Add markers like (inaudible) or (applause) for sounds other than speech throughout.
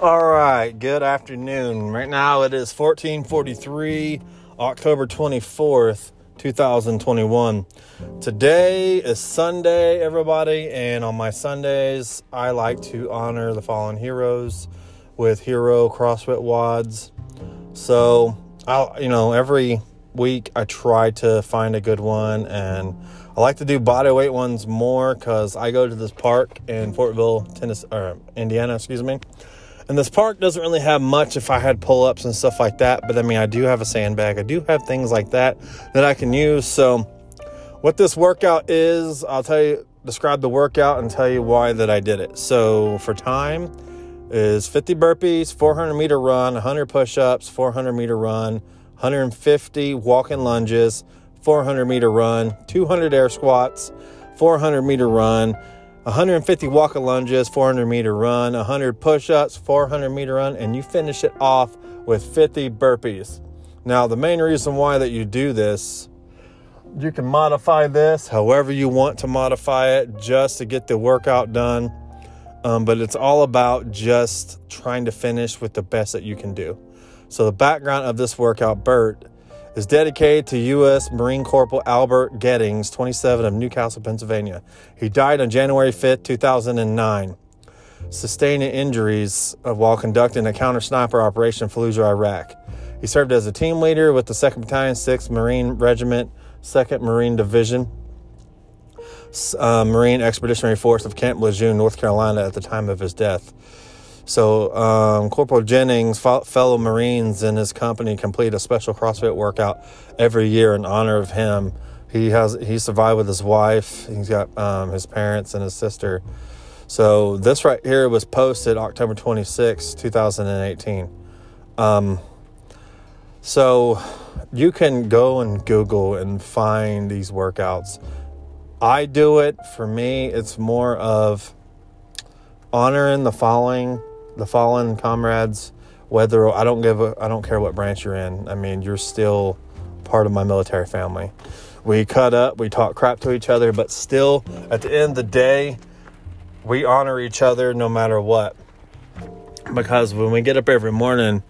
All right, good afternoon. Right now it is 1443, October 24th, 2021. Today is Sunday, everybody, and on my Sundays, I like to honor the fallen heroes with hero CrossFit WODs. So, I you know, every week I try to find a good one and I like to do body weight ones more cuz I go to this park in Fortville, Tennessee or Indiana, excuse me and this park doesn't really have much if I had pull ups and stuff like that. But I mean, I do have a sandbag. I do have things like that that I can use. So, what this workout is, I'll tell you, describe the workout and tell you why that I did it. So, for time is 50 burpees, 400 meter run, 100 push ups, 400 meter run, 150 walking lunges, 400 meter run, 200 air squats, 400 meter run 150 walking lunges, 400 meter run, 100 push ups, 400 meter run, and you finish it off with 50 burpees. Now, the main reason why that you do this, you can modify this however you want to modify it just to get the workout done. Um, but it's all about just trying to finish with the best that you can do. So, the background of this workout, Bert, is dedicated to U.S. Marine Corporal Albert Gettings, 27 of New Castle, Pennsylvania. He died on January 5, 2009, sustaining injuries while conducting a counter sniper operation in Fallujah, Iraq. He served as a team leader with the 2nd Battalion, 6th Marine Regiment, 2nd Marine Division, uh, Marine Expeditionary Force of Camp Lejeune, North Carolina at the time of his death. So, um, Corporal Jennings, fellow Marines in his company, complete a special CrossFit workout every year in honor of him. He has he survived with his wife. He's got um, his parents and his sister. So this right here was posted October 26, 2018. Um, so you can go and Google and find these workouts. I do it for me. It's more of honoring the following the fallen comrades, whether I don't give a, I don't care what branch you're in. I mean, you're still part of my military family. We cut up, we talk crap to each other, but still, at the end of the day, we honor each other no matter what. Because when we get up every morning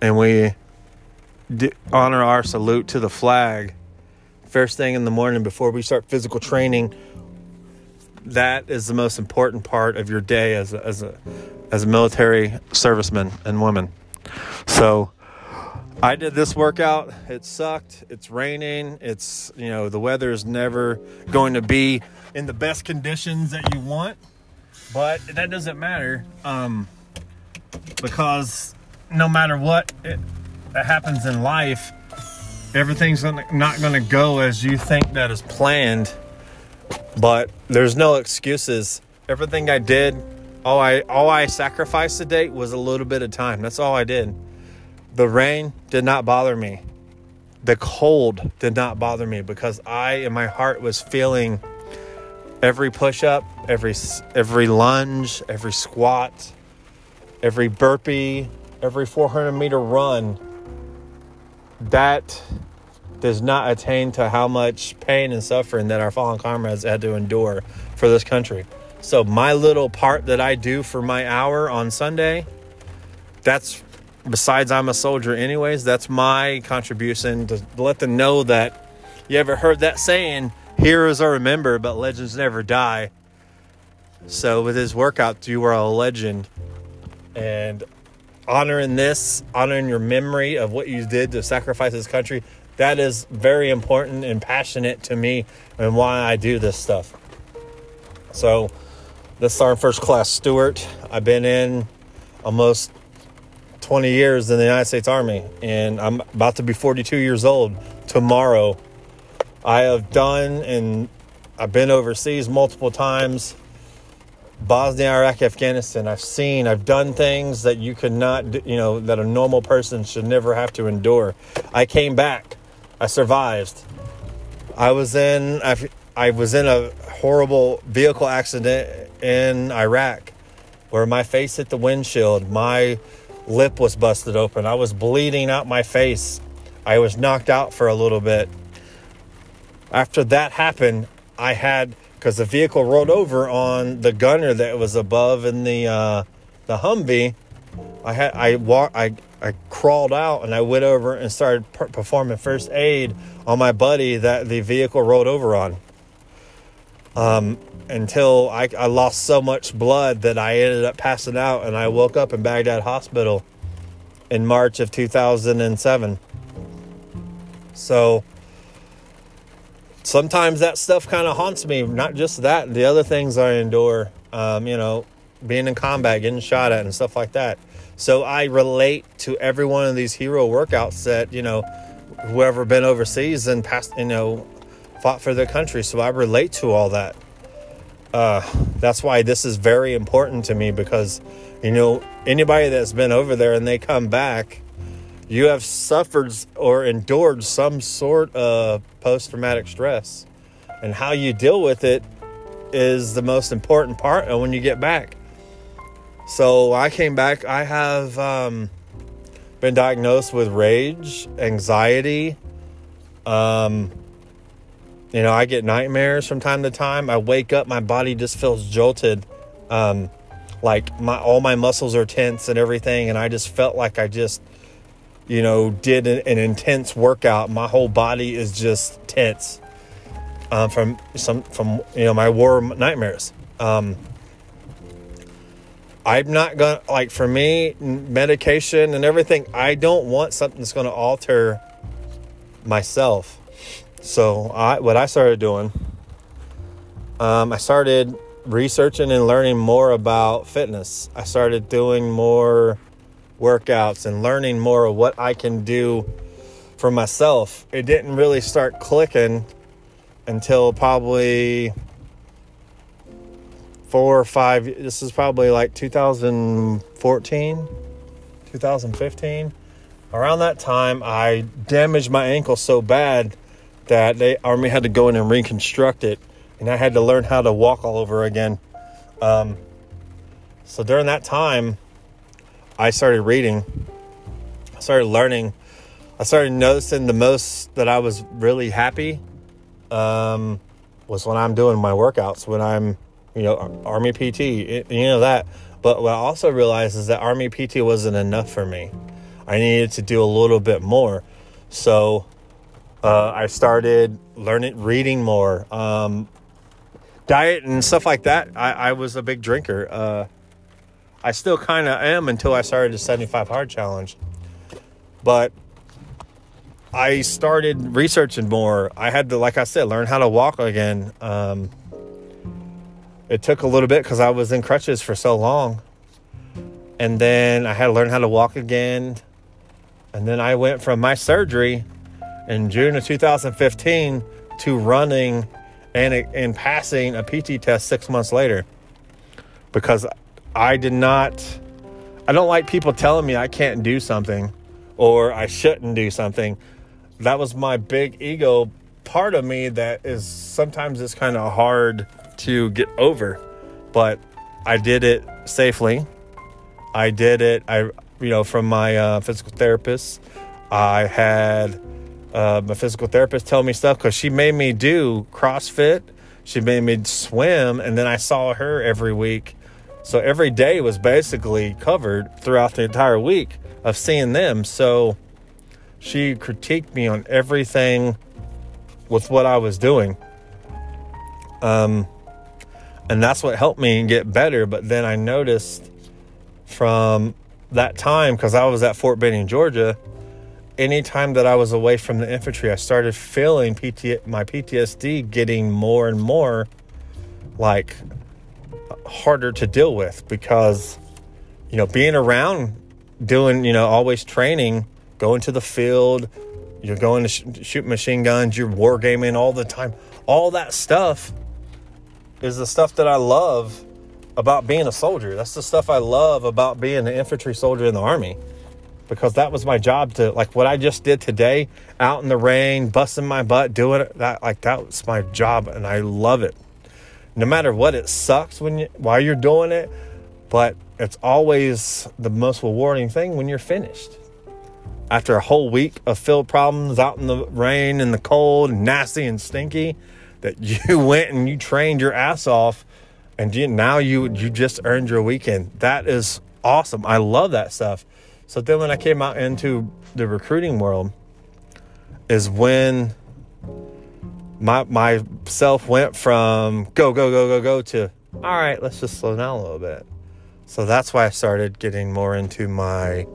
and we honor our salute to the flag, first thing in the morning before we start physical training, that is the most important part of your day as a, as a as a military serviceman and woman. So I did this workout. It sucked. It's raining. It's, you know, the weather is never going to be in the best conditions that you want. But that doesn't matter um, because no matter what it, that happens in life, everything's not going to go as you think that is planned. But there's no excuses. Everything I did all I all I sacrificed today was a little bit of time. That's all I did. The rain did not bother me. The cold did not bother me because I in my heart was feeling every push up, every every lunge, every squat, every burpee, every 400 meter run. That does not attain to how much pain and suffering that our fallen comrades had to endure for this country. So my little part that I do for my hour on Sunday, that's besides I'm a soldier anyways, that's my contribution to let them know that you ever heard that saying, heroes are remembered, but legends never die. So with his workout, you are a legend. And honoring this, honoring your memory of what you did to sacrifice this country, that is very important and passionate to me and why I do this stuff. So this is our first class steward. I've been in almost 20 years in the United States Army, and I'm about to be 42 years old tomorrow. I have done and I've been overseas multiple times. Bosnia, Iraq, Afghanistan. I've seen, I've done things that you could not, you know, that a normal person should never have to endure. I came back. I survived. I was in, I I was in a horrible vehicle accident in Iraq where my face hit the windshield. My lip was busted open. I was bleeding out my face. I was knocked out for a little bit. After that happened, I had because the vehicle rolled over on the gunner that was above in the uh, the Humvee, I had I walk I I crawled out and I went over and started per- performing first aid on my buddy that the vehicle rolled over on. Um, until I, I lost so much blood that I ended up passing out and I woke up in Baghdad Hospital in March of 2007. So sometimes that stuff kind of haunts me. Not just that, the other things I endure, um, you know, being in combat, getting shot at, and stuff like that. So I relate to every one of these hero workouts that, you know, whoever been overseas and passed, you know, fought for their country. So I relate to all that. Uh, that's why this is very important to me because, you know, anybody that's been over there and they come back, you have suffered or endured some sort of post traumatic stress. And how you deal with it is the most important part when you get back. So I came back. I have um, been diagnosed with rage, anxiety. Um, you know, I get nightmares from time to time. I wake up, my body just feels jolted. Um, like my all my muscles are tense and everything, and I just felt like I just you know, did an, an intense workout, my whole body is just tense um, from some from you know my war nightmares. Um, I'm not gonna like for me medication and everything. I don't want something that's gonna alter myself. So I what I started doing, um, I started researching and learning more about fitness. I started doing more workouts and learning more of what I can do for myself. It didn't really start clicking until probably four or five. This is probably like 2014, 2015. Around that time, I damaged my ankle so bad that the army had to go in and reconstruct it, and I had to learn how to walk all over again. Um, so during that time, I started reading, I started learning, I started noticing the most that I was really happy um, was when I'm doing my workouts, when I'm, you know, Army PT, you know that. But what I also realized is that Army PT wasn't enough for me. I needed to do a little bit more. So uh, I started learning, reading more, um, diet and stuff like that. I, I was a big drinker. Uh, I still kind of am until I started the 75 hard challenge. But I started researching more. I had to, like I said, learn how to walk again. Um, it took a little bit because I was in crutches for so long. And then I had to learn how to walk again. And then I went from my surgery in June of 2015 to running and, and passing a PT test six months later because I did not, I don't like people telling me I can't do something or I shouldn't do something. That was my big ego part of me that is sometimes it's kind of hard to get over. But I did it safely. I did it, I, you know, from my uh, physical therapist. I had uh, my physical therapist tell me stuff because she made me do CrossFit. She made me swim, and then I saw her every week so every day was basically covered throughout the entire week of seeing them. So she critiqued me on everything with what I was doing. Um, and that's what helped me get better. But then I noticed from that time, because I was at Fort Benning, Georgia, anytime that I was away from the infantry, I started feeling PT- my PTSD getting more and more like harder to deal with because you know being around doing you know always training going to the field you're going to sh- shoot machine guns you're wargaming all the time all that stuff is the stuff that i love about being a soldier that's the stuff i love about being an infantry soldier in the army because that was my job to like what i just did today out in the rain busting my butt doing it that like that was my job and i love it no matter what, it sucks when you, while you're doing it, but it's always the most rewarding thing when you're finished. After a whole week of field problems out in the rain and the cold, nasty and stinky, that (laughs) you went and you trained your ass off, and you, now you you just earned your weekend. That is awesome. I love that stuff. So then when I came out into the recruiting world is when my myself went from go go go go go to all right, let's just slow down a little bit. So that's why I started getting more into my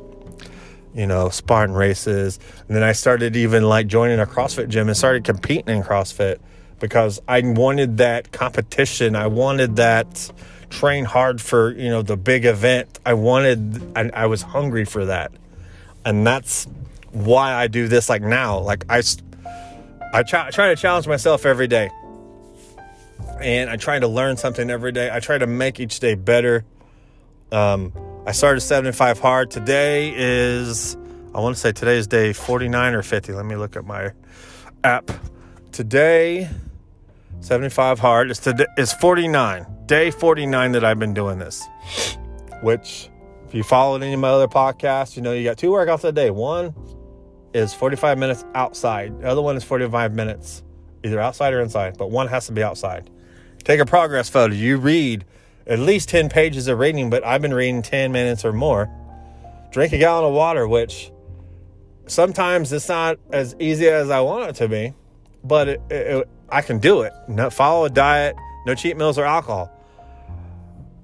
you know, Spartan races. And then I started even like joining a CrossFit gym and started competing in CrossFit because I wanted that competition. I wanted that train hard for, you know, the big event. I wanted, I, I was hungry for that. And that's why I do this like now. Like I, I try, try to challenge myself every day. And I try to learn something every day. I try to make each day better. Um, I started 75 hard. Today is, I want to say today is day 49 or 50. Let me look at my app. Today, 75 hard. It's, today, it's 49. Day 49 that I've been doing this. Which, if you followed any of my other podcasts, you know you got two workouts a day. One is 45 minutes outside. The other one is 45 minutes either outside or inside, but one has to be outside. Take a progress photo. You read at least 10 pages of reading, but I've been reading 10 minutes or more. Drink a gallon of water, which sometimes it's not as easy as I want it to be, but it, it, I can do it. No, follow a diet, no cheat meals or alcohol.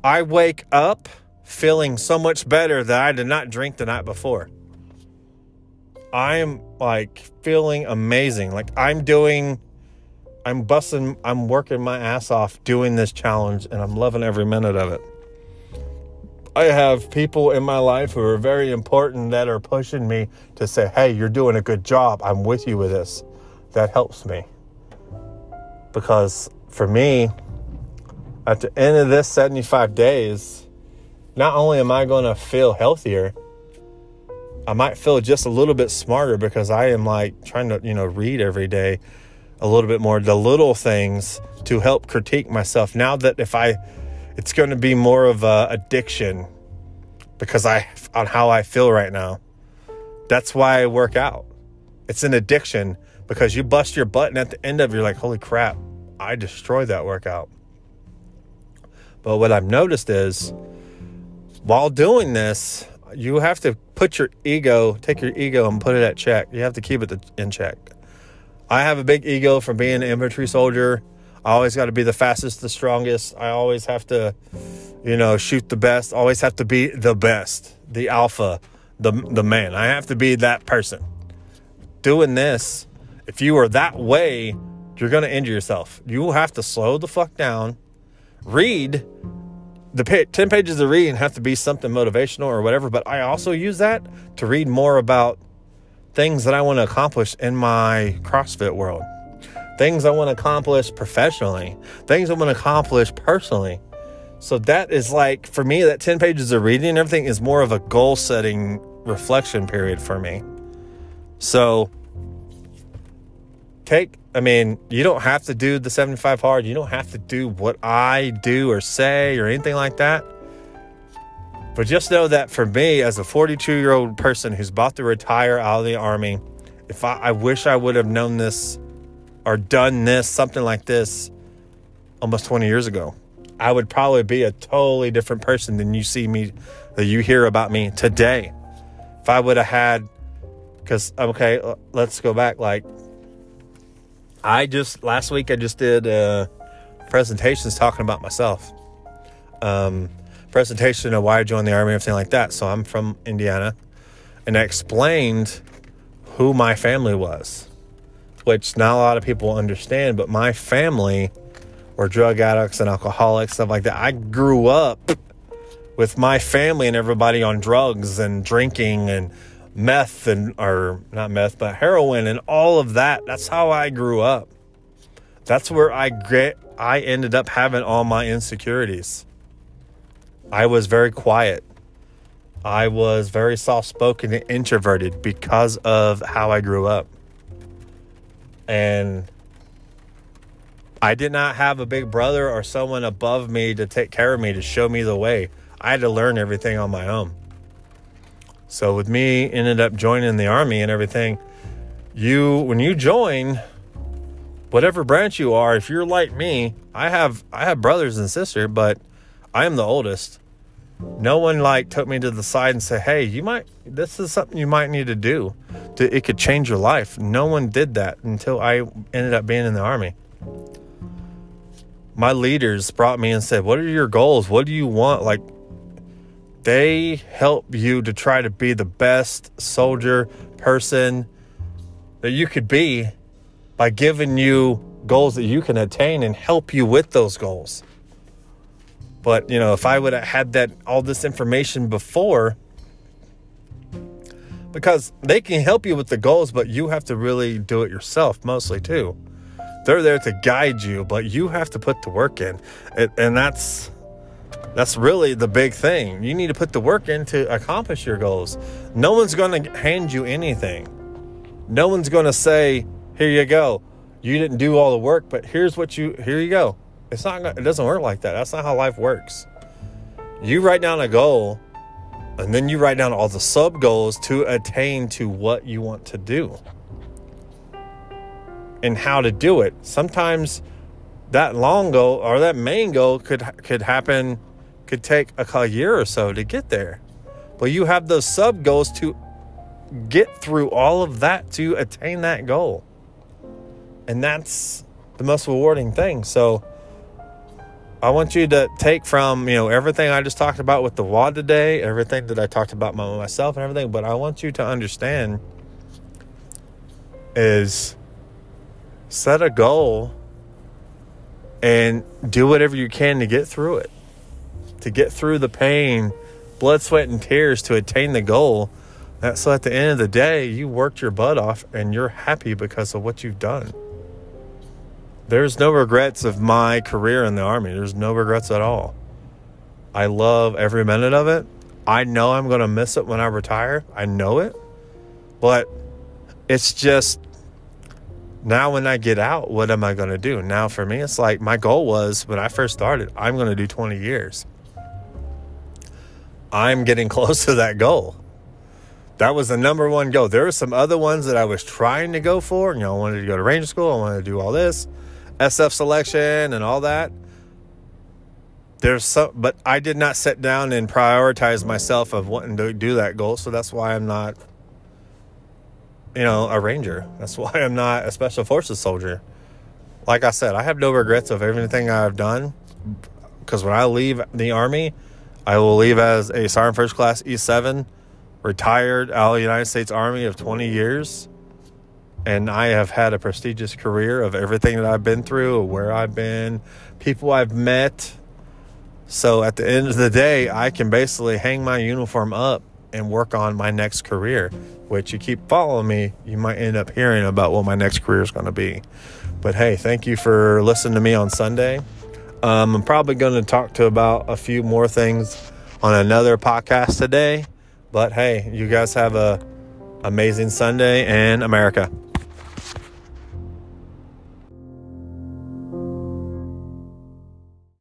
I wake up feeling so much better that I did not drink the night before. I am like feeling amazing. Like I'm doing I'm busting, I'm working my ass off doing this challenge and I'm loving every minute of it. I have people in my life who are very important that are pushing me to say, hey, you're doing a good job. I'm with you with this. That helps me. Because for me, at the end of this 75 days, not only am I going to feel healthier, I might feel just a little bit smarter because I am like trying to, you know, read every day a little bit more. The little things to help critique myself. Now that if i it's going to be more of a addiction because i on how i feel right now that's why i work out. It's an addiction because you bust your butt and at the end of it you're like holy crap i destroyed that workout but what i've noticed is while doing this you have to put your ego take your ego and put it at check you have to keep it in check I have a big ego from being an infantry soldier. I always got to be the fastest, the strongest. I always have to, you know, shoot the best. Always have to be the best, the alpha, the the man. I have to be that person. Doing this, if you are that way, you're going to injure yourself. You will have to slow the fuck down. Read the 10 pages of reading have to be something motivational or whatever, but I also use that to read more about things that I want to accomplish in my CrossFit world, things I want to accomplish professionally, things I want to accomplish personally. So that is like, for me, that 10 pages of reading and everything is more of a goal setting reflection period for me. So take, I mean, you don't have to do the 75 hard. You don't have to do what I do or say or anything like that. But just know that for me, as a 42 year old person who's about to retire out of the army, if I, I wish I would have known this or done this, something like this, almost 20 years ago, I would probably be a totally different person than you see me, that you hear about me today. If I would have had, because, okay, let's go back. Like, I just, last week, I just did uh, presentations talking about myself. Um, presentation of why I joined the army everything like that. So I'm from Indiana, and I explained who my family was, which not a lot of people understand. But my family were drug addicts and alcoholics, stuff like that. I grew up with my family and everybody on drugs and drinking and meth and or not meth but heroin and all of that that's how i grew up that's where i get i ended up having all my insecurities I was very quiet. I was very soft spoken and introverted because of how I grew up. And I did not have a big brother or someone above me to take care of me, to show me the way. I had to learn everything on my own. So with me ended up joining the army and everything, you when you join whatever branch you are, if you're like me, I have I have brothers and sisters, but I am the oldest. No one like took me to the side and said, "Hey, you might this is something you might need to do. To, it could change your life." No one did that until I ended up being in the army. My leaders brought me and said, "What are your goals? What do you want?" Like they help you to try to be the best soldier person that you could be by giving you goals that you can attain and help you with those goals. But, you know, if I would have had that all this information before because they can help you with the goals, but you have to really do it yourself mostly too. They're there to guide you, but you have to put the work in. and that's that's really the big thing. You need to put the work in to accomplish your goals. No one's going to hand you anything. No one's going to say, "Here you go. You didn't do all the work, but here's what you here you go." It's not it doesn't work like that. That's not how life works. You write down a goal and then you write down all the sub goals to attain to what you want to do. And how to do it. Sometimes that long goal or that main goal could could happen could take a year or so to get there. But you have those sub goals to get through all of that to attain that goal. And that's the most rewarding thing. So I want you to take from, you know, everything I just talked about with the WOD today, everything that I talked about myself and everything, but I want you to understand is set a goal and do whatever you can to get through it to get through the pain, blood, sweat, and tears to attain the goal. That, so at the end of the day, you worked your butt off and you're happy because of what you've done. There's no regrets of my career in the Army. There's no regrets at all. I love every minute of it. I know I'm going to miss it when I retire. I know it. But it's just now when I get out, what am I going to do? Now for me, it's like my goal was when I first started, I'm going to do 20 years. I'm getting (laughs) close to that goal. That was the number one goal. There were some other ones that I was trying to go for. You know, I wanted to go to Ranger School. I wanted to do all this, SF selection, and all that. There's some, but I did not sit down and prioritize myself of wanting to do that goal. So that's why I'm not, you know, a Ranger. That's (laughs) why I'm not a Special Forces soldier. Like I said, I have no regrets of everything I've done because when I leave the Army, I will leave as a Sergeant First Class E7, retired out of the United States Army of 20 years. And I have had a prestigious career of everything that I've been through, where I've been, people I've met. So at the end of the day, I can basically hang my uniform up and work on my next career. Which you keep following me, you might end up hearing about what my next career is going to be. But hey, thank you for listening to me on Sunday. Um, I'm probably going to talk to about a few more things on another podcast today. But hey, you guys have a amazing Sunday in America.